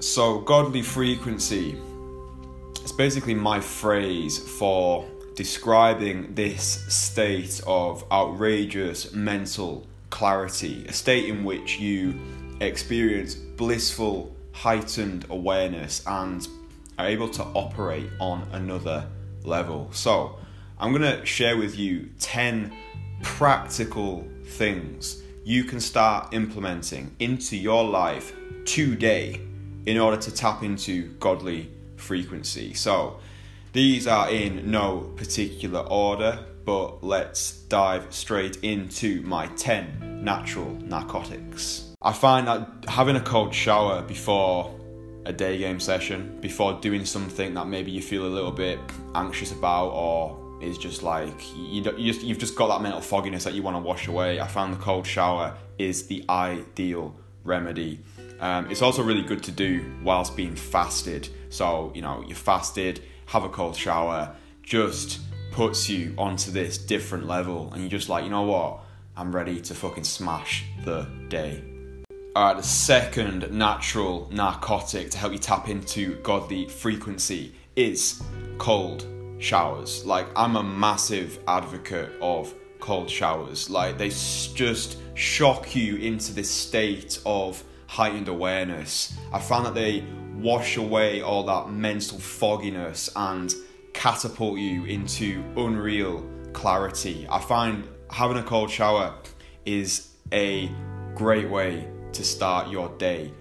So, godly frequency it's basically my phrase for describing this state of outrageous mental clarity, a state in which you experience blissful, heightened awareness and are able to operate on another level. So, I'm going to share with you 10 practical things you can start implementing into your life today in order to tap into godly frequency. So these are in no particular order, but let's dive straight into my 10 natural narcotics. I find that having a cold shower before a day game session, before doing something that maybe you feel a little bit anxious about or is just like you, you just, you've just got that mental fogginess that you want to wash away. I found the cold shower is the ideal remedy. Um, it's also really good to do whilst being fasted. So, you know, you're fasted, have a cold shower, just puts you onto this different level, and you're just like, you know what? I'm ready to fucking smash the day. Alright, the second natural narcotic to help you tap into godly frequency is cold showers. Like, I'm a massive advocate of cold showers. Like, they just shock you into this state of heightened awareness. I found that they wash away all that mental fogginess and catapult you into unreal clarity. I find having a cold shower is a great way to start your day.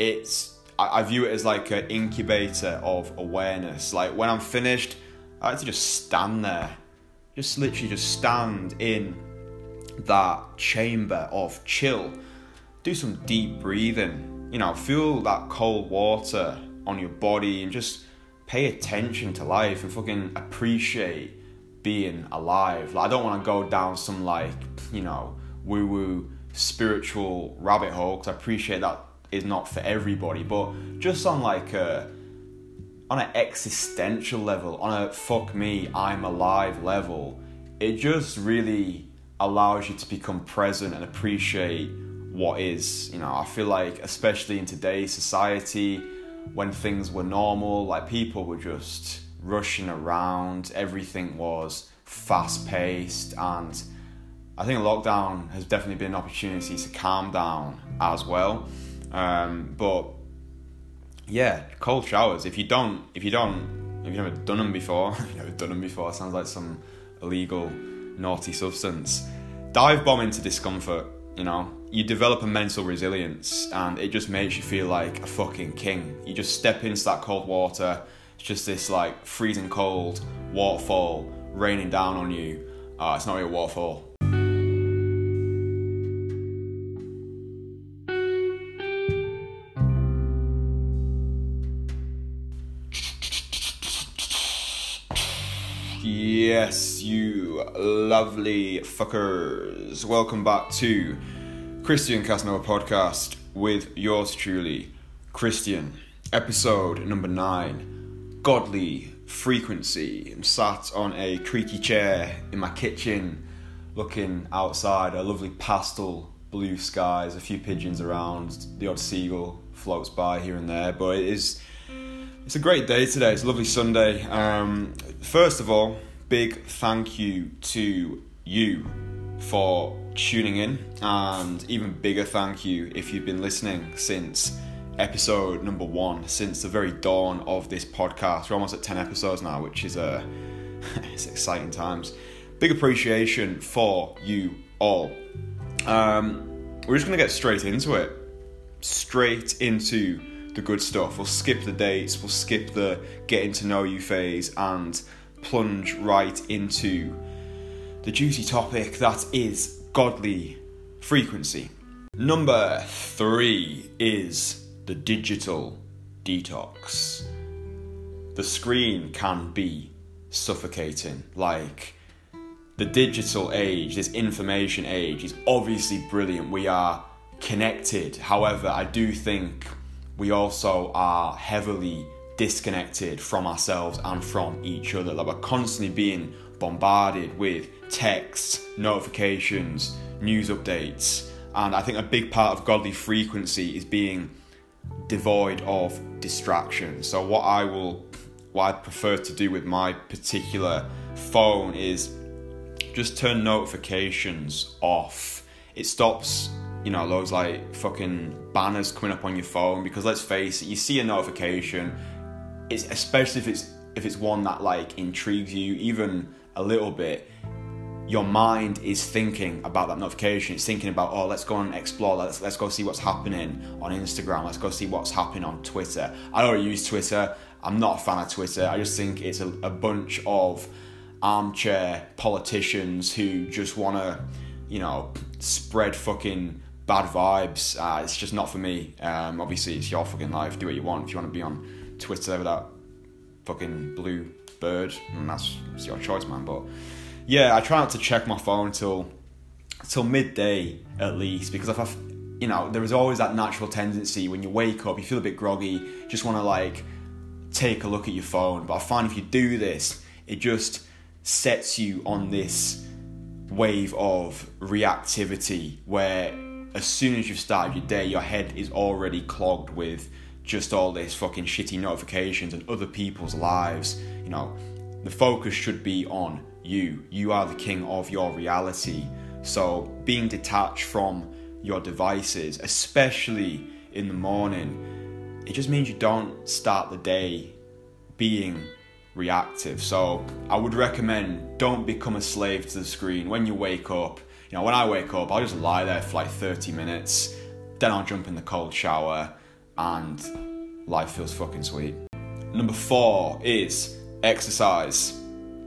It's I, view it as like an incubator of awareness. Like when I'm finished, I like to just stand there, just literally just stand in that chamber of chill. Do some deep breathing you know, feel that cold water on your body and just pay attention to life and fucking appreciate being alive. Like, I don't want to go down some, like, you know, woo woo spiritual rabbit hole because I appreciate that is not for everybody, but just on like a on an existential level, on a fuck me, I'm alive level, it just really allows you to become present and appreciate what is. You know, I feel like, especially in today's society, when things were normal, like people were just rushing around, everything was fast paced, and I think lockdown has definitely been an opportunity to calm down as well. Um, but yeah, cold showers. If you don't, if you don't, if you've never done them before, you've never done them before, sounds like some illegal, naughty substance. Dive bomb into discomfort. You know, you develop a mental resilience and it just makes you feel like a fucking king. You just step into that cold water, it's just this like freezing cold waterfall raining down on you. Uh, it's not really a waterfall. Lovely fuckers. Welcome back to Christian Casanova podcast with yours truly, Christian. Episode number nine Godly Frequency. I'm sat on a creaky chair in my kitchen looking outside, a lovely pastel blue skies, a few pigeons around, the odd seagull floats by here and there, but it is. It's a great day today. It's a lovely Sunday. Um, first of all, big thank you to you for tuning in, and even bigger thank you if you've been listening since episode number one, since the very dawn of this podcast. We're almost at 10 episodes now, which is a uh, it's exciting times. Big appreciation for you all. Um, we're just gonna get straight into it, straight into the good stuff. We'll skip the dates, we'll skip the getting to know you phase, and plunge right into the juicy topic that is godly frequency. Number three is the digital detox. The screen can be suffocating. Like the digital age, this information age, is obviously brilliant. We are connected. However, I do think we also are heavily disconnected from ourselves and from each other. Like we're constantly being bombarded with texts, notifications, news updates. And I think a big part of godly frequency is being devoid of distraction. So what I will what I prefer to do with my particular phone is just turn notifications off. It stops, you know, those like fucking banners coming up on your phone because let's face it, you see a notification, it's especially if it's if it's one that like intrigues you even a little bit, your mind is thinking about that notification. It's thinking about, oh, let's go and explore. Let's let's go see what's happening on Instagram. Let's go see what's happening on Twitter. I don't use Twitter. I'm not a fan of Twitter. I just think it's a, a bunch of armchair politicians who just want to, you know, spread fucking bad vibes. Uh, it's just not for me. Um, obviously, it's your fucking life. Do what you want. If you want to be on Twitter with that fucking blue bird, and that's it's your choice, man. But yeah, I try not to check my phone till till midday at least because if I, you know, there is always that natural tendency when you wake up, you feel a bit groggy, just want to like take a look at your phone. But I find if you do this, it just sets you on this wave of reactivity where as soon as you've started your day, your head is already clogged with just all this fucking shitty notifications and other people's lives. You know, the focus should be on you. You are the king of your reality. So, being detached from your devices, especially in the morning, it just means you don't start the day being reactive. So, I would recommend don't become a slave to the screen when you wake up. You know, when I wake up, I'll just lie there for like 30 minutes, then I'll jump in the cold shower, and life feels fucking sweet. Number four is exercise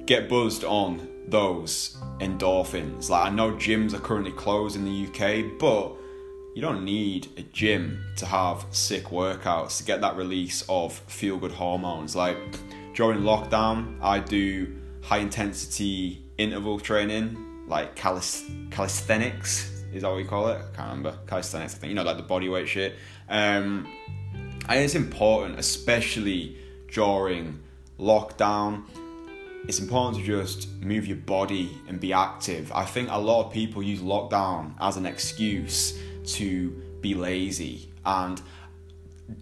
get buzzed on those endorphins. Like I know gyms are currently closed in the UK, but you don't need a gym to have sick workouts to get that release of feel good hormones. Like during lockdown, I do high intensity interval training, like calisthenics is that what we call it? I can't remember. Calisthenics, I think you know, like the body weight shit. Um, and it's important, especially during lockdown it's important to just move your body and be active. I think a lot of people use lockdown as an excuse to be lazy. And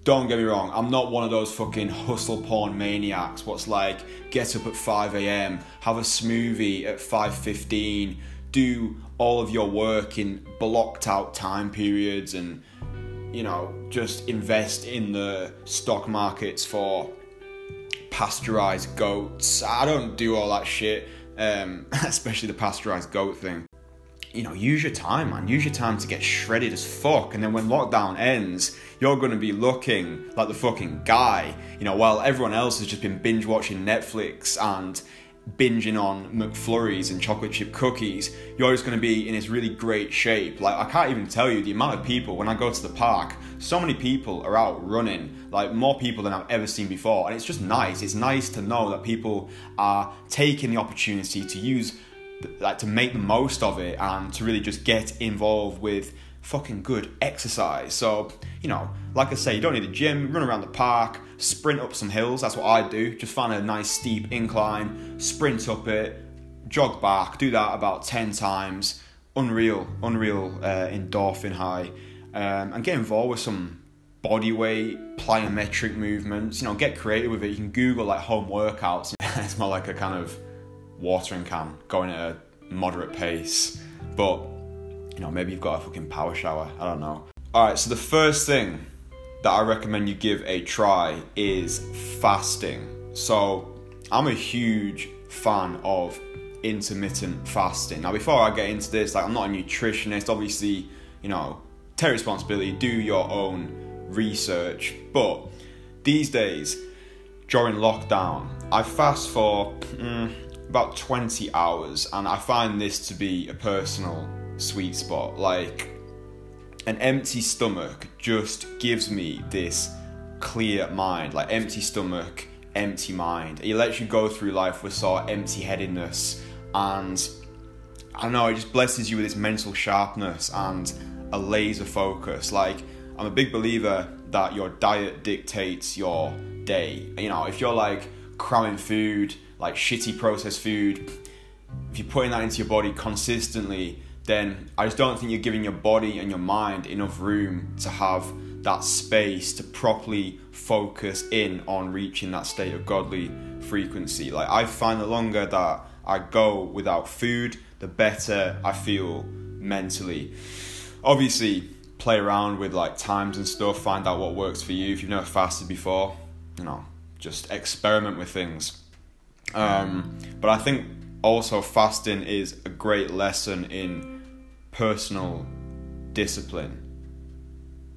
don't get me wrong, I'm not one of those fucking hustle porn maniacs. What's like get up at 5 a.m., have a smoothie at 5:15, do all of your work in blocked out time periods and you know, just invest in the stock markets for pasteurized goats. I don't do all that shit, um, especially the pasteurized goat thing. You know, use your time, man. Use your time to get shredded as fuck. And then when lockdown ends, you're going to be looking like the fucking guy. You know, while everyone else has just been binge watching Netflix and binging on McFlurries and chocolate chip cookies, you're always going to be in this really great shape. Like, I can't even tell you the amount of people when I go to the park, so many people are out running, like more people than I've ever seen before. And it's just nice. It's nice to know that people are taking the opportunity to use, like, to make the most of it and to really just get involved with fucking good exercise. So, you know, like I say, you don't need a gym, run around the park, sprint up some hills. That's what I do. Just find a nice steep incline, sprint up it, jog back, do that about 10 times. Unreal, unreal uh, endorphin high. Um, and get involved with some body weight, plyometric movements. You know, get creative with it. You can Google like home workouts. it's more like a kind of watering can going at a moderate pace. But, you know, maybe you've got a fucking power shower. I don't know. Alright, so the first thing that I recommend you give a try is fasting. So, I'm a huge fan of intermittent fasting. Now, before I get into this, like, I'm not a nutritionist. Obviously, you know, take responsibility, do your own research. But these days, during lockdown, I fast for mm, about 20 hours, and I find this to be a personal sweet spot. Like, an empty stomach just gives me this clear mind, like empty stomach, empty mind. It lets you go through life with sort of empty headedness and I don't know, it just blesses you with this mental sharpness and a laser focus. Like, I'm a big believer that your diet dictates your day. You know, if you're like cramming food, like shitty processed food, if you're putting that into your body consistently, then I just don't think you're giving your body and your mind enough room to have that space to properly focus in on reaching that state of godly frequency. Like I find the longer that I go without food, the better I feel mentally. Obviously, play around with like times and stuff, find out what works for you. If you've never fasted before, you know, just experiment with things. Um, but I think also fasting is a great lesson in personal discipline.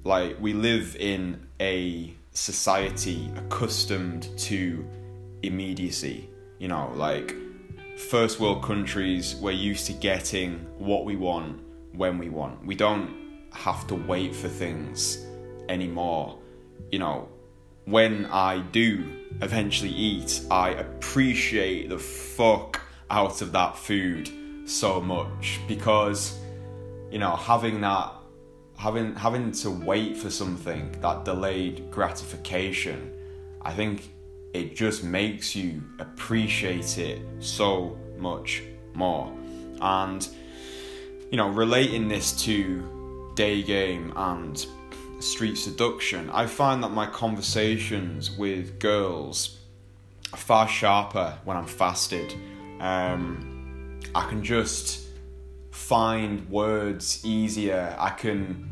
Like we live in a society accustomed to immediacy. You know, like first world countries, we're used to getting what we want when we want. We don't have to wait for things anymore. You know, when I do eventually eat, I appreciate the fuck out of that food so much because you know having that having having to wait for something that delayed gratification i think it just makes you appreciate it so much more. And you know relating this to day game and street seduction i find that my conversations with girls are far sharper when i'm fasted. Um, i can just find words easier i can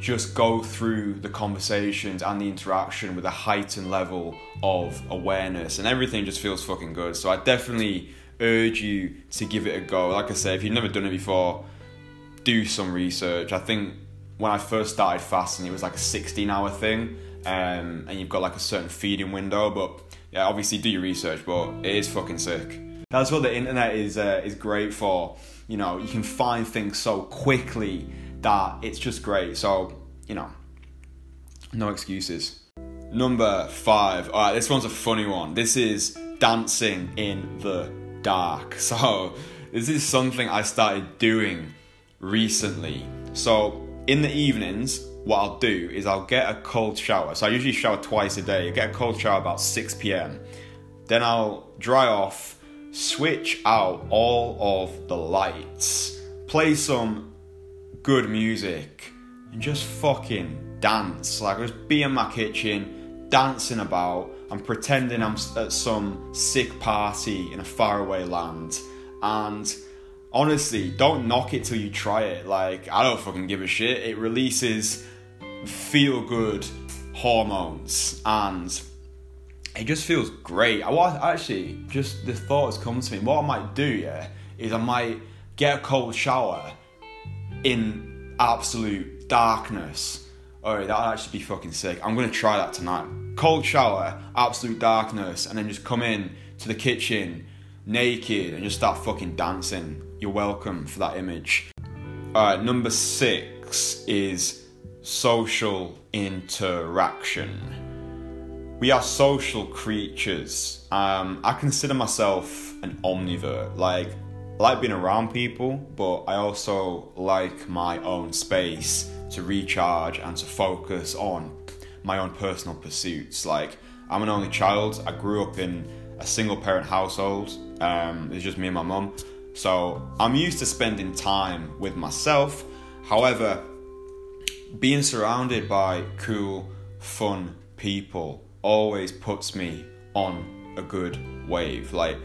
just go through the conversations and the interaction with a heightened level of awareness and everything just feels fucking good. So I definitely urge you to give it a go. Like I said, if you've never done it before, do some research. I think when I first started fasting, it was like a 16 hour thing, um, and you've got like a certain feeding window. But yeah, obviously do your research, but it is fucking sick. That's what the internet is uh, is great for. You know, you can find things so quickly that it's just great. So, you know, no excuses. Number five. All right, this one's a funny one. This is dancing in the dark. So, this is something I started doing recently. So, in the evenings, what I'll do is I'll get a cold shower. So, I usually shower twice a day. I get a cold shower about 6 p.m. Then I'll dry off, switch out all of the lights, play some good music and just fucking dance. Like, just be in my kitchen, dancing about, and pretending I'm at some sick party in a faraway land. And honestly, don't knock it till you try it. Like, I don't fucking give a shit. It releases feel good hormones and it just feels great. I was actually just the thought has come to me. What I might do, yeah, is I might get a cold shower in absolute darkness. Oh, that'd actually be fucking sick. I'm gonna try that tonight. Cold shower, absolute darkness, and then just come in to the kitchen naked and just start fucking dancing. You're welcome for that image. Alright, number six is social interaction. We are social creatures. Um, I consider myself an omnivore. Like, I like being around people, but I also like my own space to recharge and to focus on my own personal pursuits. Like, I'm an only child. I grew up in a single parent household. Um, it's just me and my mum. So I'm used to spending time with myself. However, being surrounded by cool, fun people always puts me on a good wave. Like,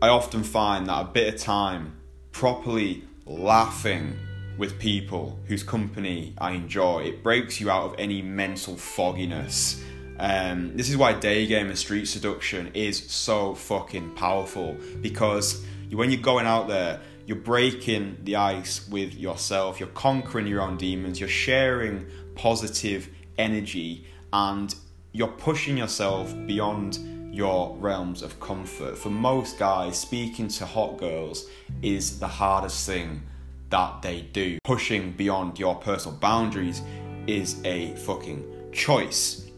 I often find that a bit of time properly laughing with people whose company I enjoy, it breaks you out of any mental fogginess. Um, this is why day game and street seduction is so fucking powerful because when you're going out there, you're breaking the ice with yourself, you're conquering your own demons, you're sharing positive energy, and you're pushing yourself beyond your realms of comfort. For most guys, speaking to hot girls is the hardest thing that they do. Pushing beyond your personal boundaries is a fucking choice.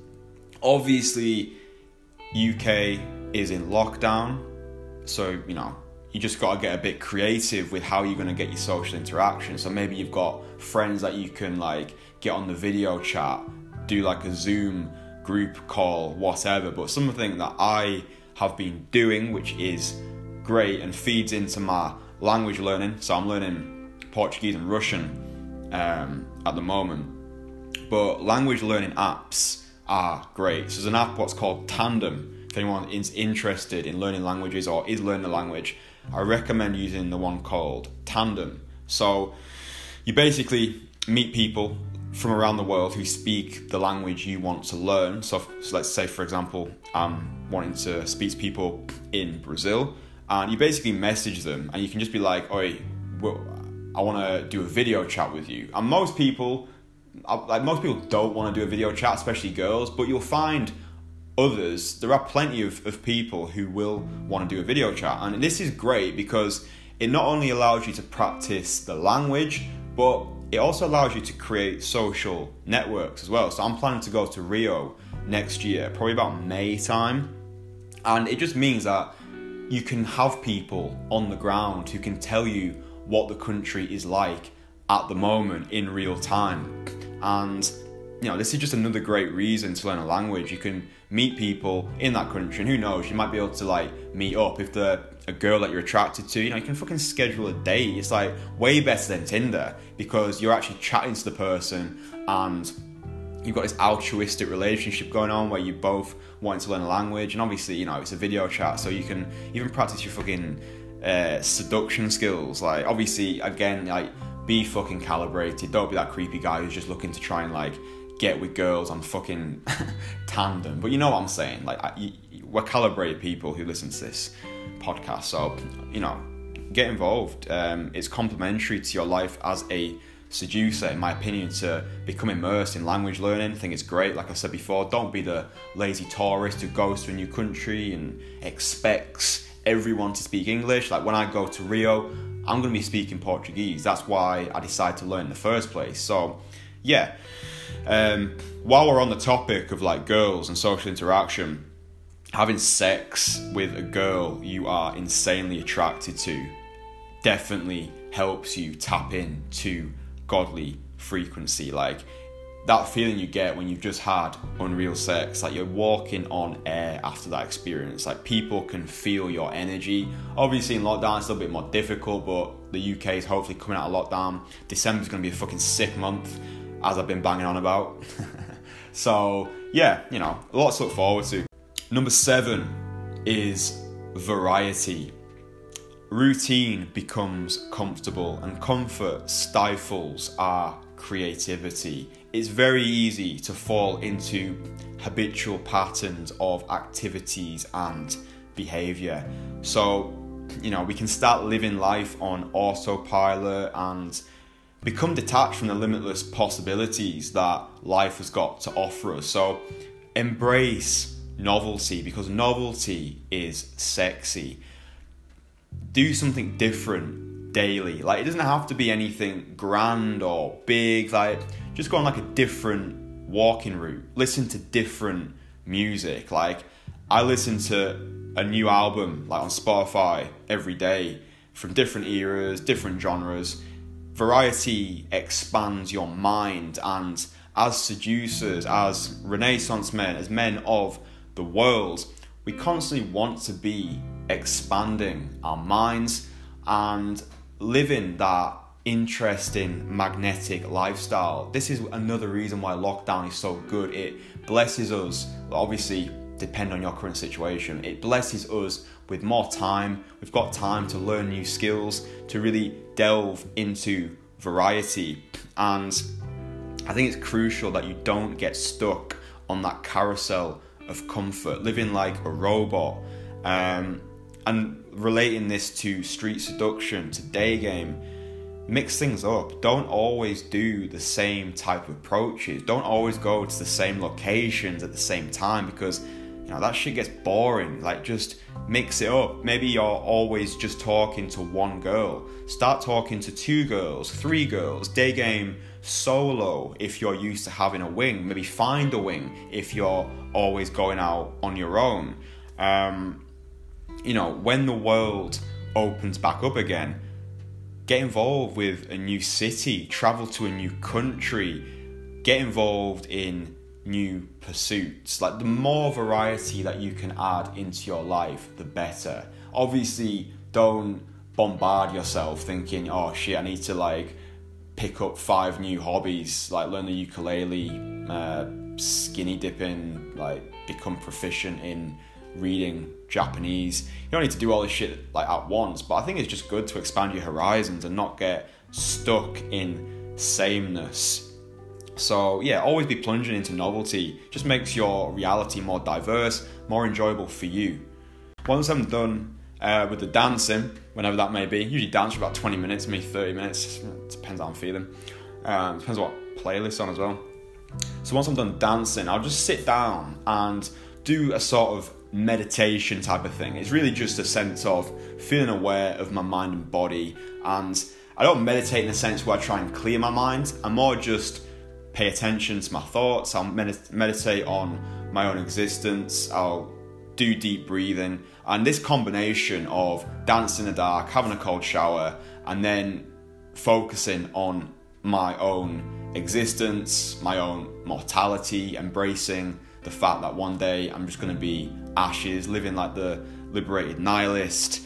Obviously, UK is in lockdown, so you know, you just got to get a bit creative with how you're going to get your social interaction. So maybe you've got friends that you can like get on the video chat, do like a Zoom group call, whatever. But something that I have been doing, which is great and feeds into my language learning. So I'm learning Portuguese and Russian um, at the moment. but language learning apps are great. So there's an app what's called Tandem. If anyone is interested in learning languages or is learning a language, I recommend using the one called Tandem. So you basically meet people from around the world who speak the language you want to learn. So, so let's say, for example, I'm wanting to speak to people in Brazil, and you basically message them, and you can just be like, "Oi, I want to do a video chat with you." And most people, uh, like most people, don't want to do a video chat, especially girls. But you'll find others. There are plenty of, of people who will want to do a video chat, and this is great because it not only allows you to practice the language, but it also allows you to create social networks as well. So I'm planning to go to Rio next year, probably about May time. And it just means that you can have people on the ground who can tell you what the country is like at the moment in real time. And you know, this is just another great reason to learn a language. You can meet people in that country, and who knows, you might be able to like meet up if they're a girl that you're attracted to. You know, you can fucking schedule a date. It's like way better than Tinder because you're actually chatting to the person and you've got this altruistic relationship going on where you both want to learn a language, and obviously, you know, it's a video chat, so you can even practice your fucking uh, seduction skills. Like, obviously, again, like be fucking calibrated. Don't be that creepy guy who's just looking to try and like get with girls on fucking tandem. But you know what I'm saying? Like, I, you, we're calibrated people who listen to this podcast. So, you know, get involved. Um, it's complementary to your life as a seducer, in my opinion, to become immersed in language learning. I think it's great. Like I said before, don't be the lazy tourist who goes to a new country and expects everyone to speak English. Like when I go to Rio, I'm going to be speaking Portuguese. That's why I decided to learn in the first place. So, yeah. Um, while we're on the topic of like girls and social interaction, having sex with a girl you are insanely attracted to definitely helps you tap into godly frequency. Like that feeling you get when you've just had unreal sex, like you're walking on air after that experience. Like people can feel your energy. Obviously, in lockdown, it's a little bit more difficult, but the UK is hopefully coming out of lockdown. December's gonna be a fucking sick month as I've been banging on about. so, yeah, you know, lots to look forward to. Number seven is variety. Routine becomes comfortable, and comfort stifles our creativity. It's very easy to fall into habitual patterns of activities and behavior. So, you know, we can start living life on autopilot and become detached from the limitless possibilities that life has got to offer us. So embrace novelty because novelty is sexy. Do something different daily. Like it doesn't have to be anything grand or big. Like just go on like a different walking route. Listen to different music. Like I listen to a new album like on Spotify every day from different eras, different genres variety expands your mind and as seducers as renaissance men as men of the world. We constantly want to be expanding our minds and living that interesting magnetic lifestyle. This is another reason why lockdown is so good. It blesses us obviously depend on your current situation. It blesses us with more time, we've got time to learn new skills, to really delve into variety. And I think it's crucial that you don't get stuck on that carousel of comfort, living like a robot. Um, and relating this to street seduction, to day game, mix things up. Don't always do the same type of approaches. Don't always go to the same locations at the same time because you know that shit gets boring. Like just mix it up. Maybe you're always just talking to one girl. Start talking to two girls, three girls. Day game solo if you're used to having a wing. Maybe find a wing if you're always going out on your own. Um, you know, when the world opens back up again, get involved with a new city, travel to a new country, get involved in new pursuits. Like the more variety that you can add into your life, the better. Obviously, don't bombard yourself thinking, oh shit, I need to like pick up five new hobbies, like learn the ukulele, uh, skinny dipping, like become proficient in reading Japanese. You don't need to do all this shit like at once, but I think it's just good to expand your horizons and not get stuck in sameness. So yeah, always be plunging into novelty. Just makes your reality more diverse, more enjoyable for you. Once I'm done uh, with the dancing, whenever that may be, usually dance for about 20 minutes, maybe 30 minutes. Depends how I'm feeling. Um, depends what playlist on as well. So once I'm done dancing, I'll just sit down and do a sort of meditation type of thing. It's really just a sense of feeling aware of my mind and body. And I don't meditate in a sense where I try and clear my mind. I'm more just pay attention to my thoughts. I'll med- meditate on my own existence. I'll do deep breathing. And this combination of dancing in the dark, having a cold shower, and then focusing on my own existence, my own mortality, embracing the fact that one day I'm just going to be ashes, living like the liberated nihilist.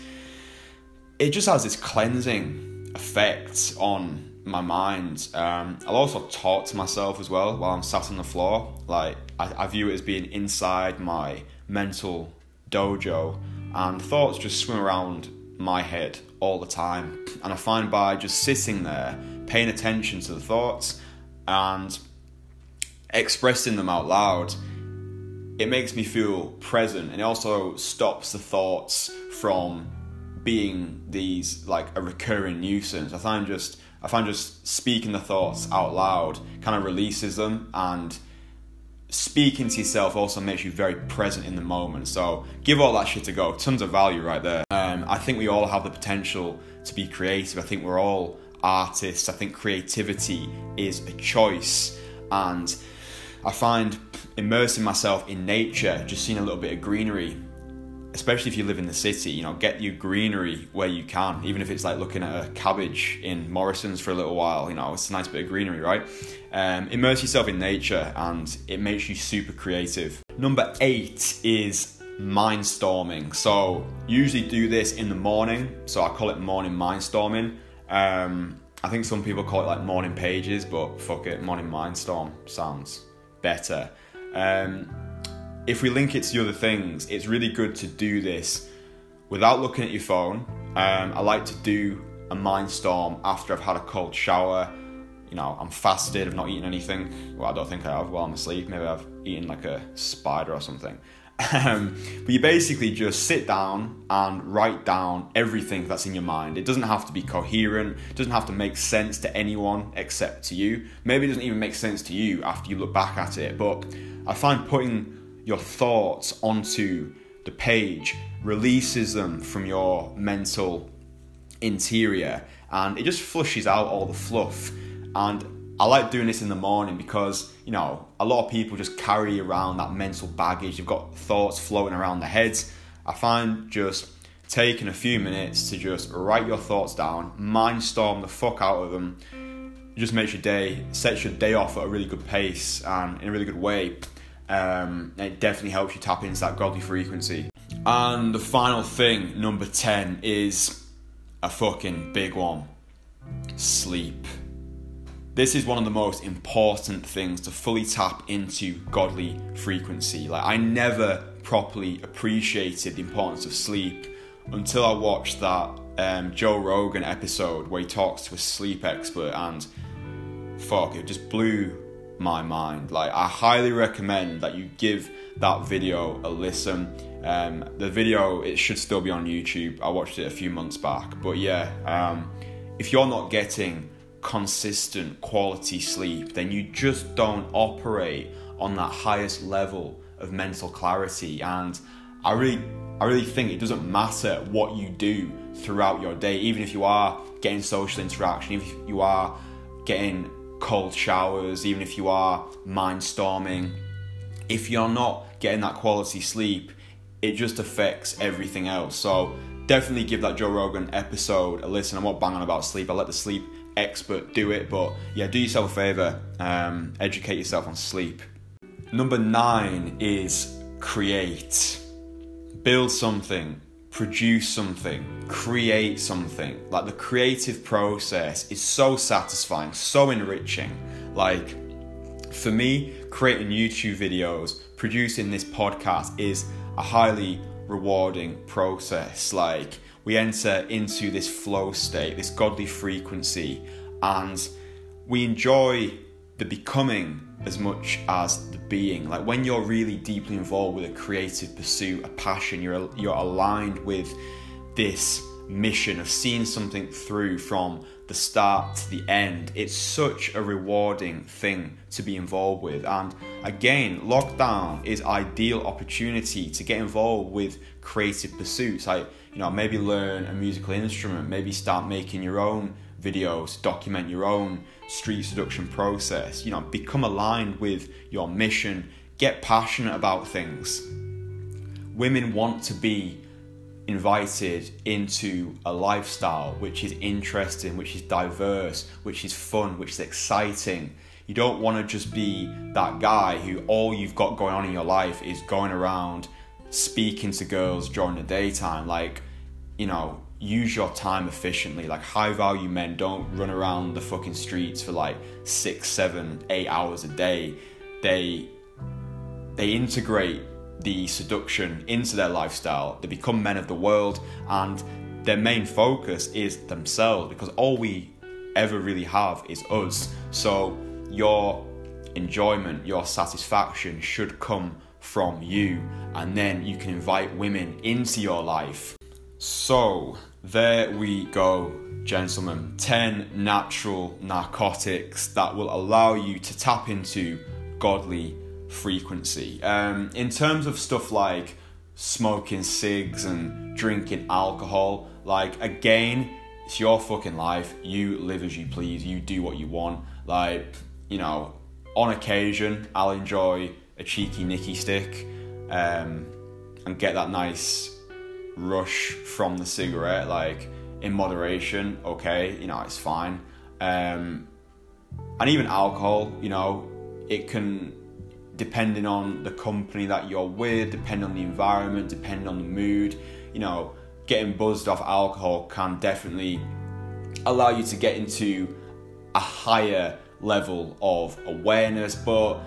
It just has this cleansing effect on my mind. Um, I'll also talk to myself as well while I'm sat on the floor. Like I, I view it as being inside my mental dojo, and thoughts just swim around my head all the time. And I find by just sitting there, paying attention to the thoughts, and expressing them out loud, it makes me feel present and it also stops the thoughts from being these like a recurring nuisance. I find just I find just speaking the thoughts out loud kind of releases them and speaking to yourself also makes you very present in the moment. So give all that shit to go. Tons of value right there. Um, I think we all have the potential to be creative. I think we're all artists. I think creativity is a choice and I find immersing myself in nature, just seeing a little bit of greenery, especially if you live in the city, you know, get your greenery where you can, even if it's like looking at a cabbage in Morrison's for a little while, you know, it's a nice bit of greenery, right? Um, immerse yourself in nature and it makes you super creative. Number eight is mindstorming. So, usually do this in the morning, so I call it morning mindstorming. Um, I think some people call it like morning pages, but fuck it, morning mindstorm sounds better. Um, if we link it to the other things, it's really good to do this without looking at your phone. Um, I like to do a mind storm after I've had a cold shower. You know, I'm fasted, I've not eaten anything. Well, I don't think I have while I'm asleep. Maybe I've eaten like a spider or something. Um, but you basically just sit down and write down everything that's in your mind. It doesn't have to be coherent, it doesn't have to make sense to anyone except to you. Maybe it doesn't even make sense to you after you look back at it, but I find putting your thoughts onto the page releases them from your mental interior and it just flushes out all the fluff and I like doing this in the morning because, you know, a lot of people just carry around that mental baggage. They've got thoughts floating around their heads. I find just taking a few minutes to just write your thoughts down, mindstorm the fuck out of them, just makes your day, sets your day off at a really good pace and in a really good way. Um, it definitely helps you tap into that godly frequency. And the final thing, number 10, is a fucking big one sleep. This is one of the most important things to fully tap into godly frequency. Like, I never properly appreciated the importance of sleep until I watched that um, Joe Rogan episode where he talks to a sleep expert, and fuck, it just blew my mind. Like, I highly recommend that you give that video a listen. Um, the video it should still be on YouTube. I watched it a few months back, but yeah, um, if you're not getting consistent quality sleep, then you just don't operate on that highest level of mental clarity. And I really, I really think it doesn't matter what you do throughout your day, even if you are getting social interaction, if you are getting cold showers, even if you are mind storming, if you're not getting that quality sleep, it just affects everything else. So definitely give that Joe Rogan episode a listen. I'm not banging about sleep. I let the sleep expert do it, but yeah, do yourself a favor, um, educate yourself on sleep. Number nine is create. Build something produce something, create something. Like the creative process is so satisfying, so enriching. Like for me, creating YouTube videos, producing this podcast is a highly rewarding process. Like we enter into this flow state, this godly frequency, and we enjoy the becoming as much as the being. Like when you're really deeply involved with a creative pursuit, a passion, you're you're aligned with this mission of seeing something through from the start to the end. It's such a rewarding thing to be involved with. And again, lockdown is ideal opportunity to get involved with creative pursuits. Like, you know, maybe learn a musical instrument, maybe start making your own videos, document your own street seduction process, you know, become aligned with your mission, get passionate about things. Women want to be invited into a lifestyle which is interesting, which is diverse, which is fun, which is exciting. You don't want to just be that guy who all you've got going on in your life is going around speaking to girls during the daytime. Like, you know, use your time efficiently. Like high value men don't run around the fucking streets for like six, seven, eight hours a day. They they integrate the seduction into their lifestyle. They become men of the world and their main focus is themselves because all we ever really have is us. So your enjoyment, your satisfaction should come from you, and then you can invite women into your life. So, there we go, gentlemen. 10 natural narcotics that will allow you to tap into godly frequency. Um, in terms of stuff like smoking cigs and drinking alcohol, like, again, it's your fucking life. You live as you please. You do what you want. Like, you know, on occasion, I'll enjoy a cheeky Nicky stick um, and get that nice rush from the cigarette, like in moderation, okay, you know, it's fine. Um, and even alcohol, you know, it can, depending on the company that you're with, depending on the environment, depending on the mood, you know, getting buzzed off alcohol can definitely allow you to get into a higher level of awareness, but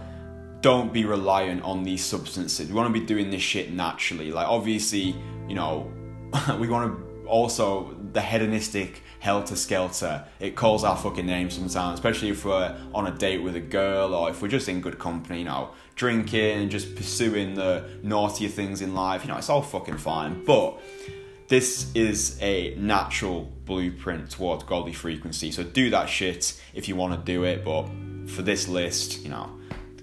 don't be reliant on these substances. We want to be doing this shit naturally. Like, obviously, you know, we want to also the hedonistic helter skelter. It calls our fucking name sometimes, especially if we're on a date with a girl or if we're just in good company, you know, drinking and just pursuing the naughtier things in life. You know, it's all fucking fine. But this is a natural blueprint towards godly frequency. So do that shit if you want to do it. But for this list, you know,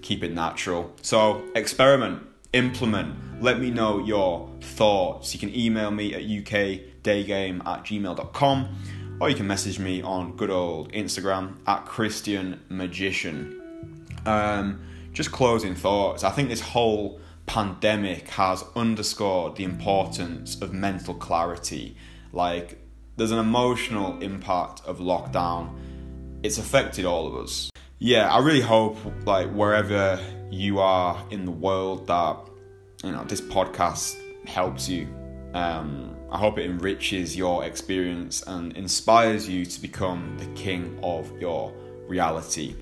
keep it natural. So experiment implement. Let me know your thoughts. You can email me at ukdaygame at gmail.com or you can message me on good old Instagram at Christian Magician. Um, just closing thoughts. I think this whole pandemic has underscored the importance of mental clarity. Like, there's an emotional impact of lockdown. It's affected all of us. Yeah, I really hope, like, wherever you are in the world that you know this podcast helps you. Um, I hope it enriches your experience and inspires you to become the king of your reality.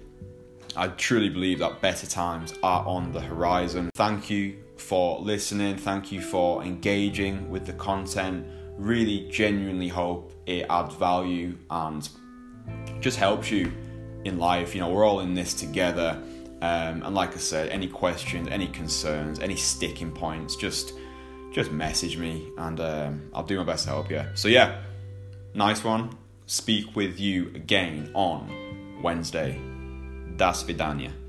I truly believe that better times are on the horizon. Thank you for listening. Thank you for engaging with the content. Really, genuinely hope it adds value and just helps you in life. You know, we're all in this together. Um, and like I said, any questions, any concerns, any sticking points, just just message me and um, I'll do my best to help you. So yeah, nice one. Speak with you again on Wednesday. Das vidania.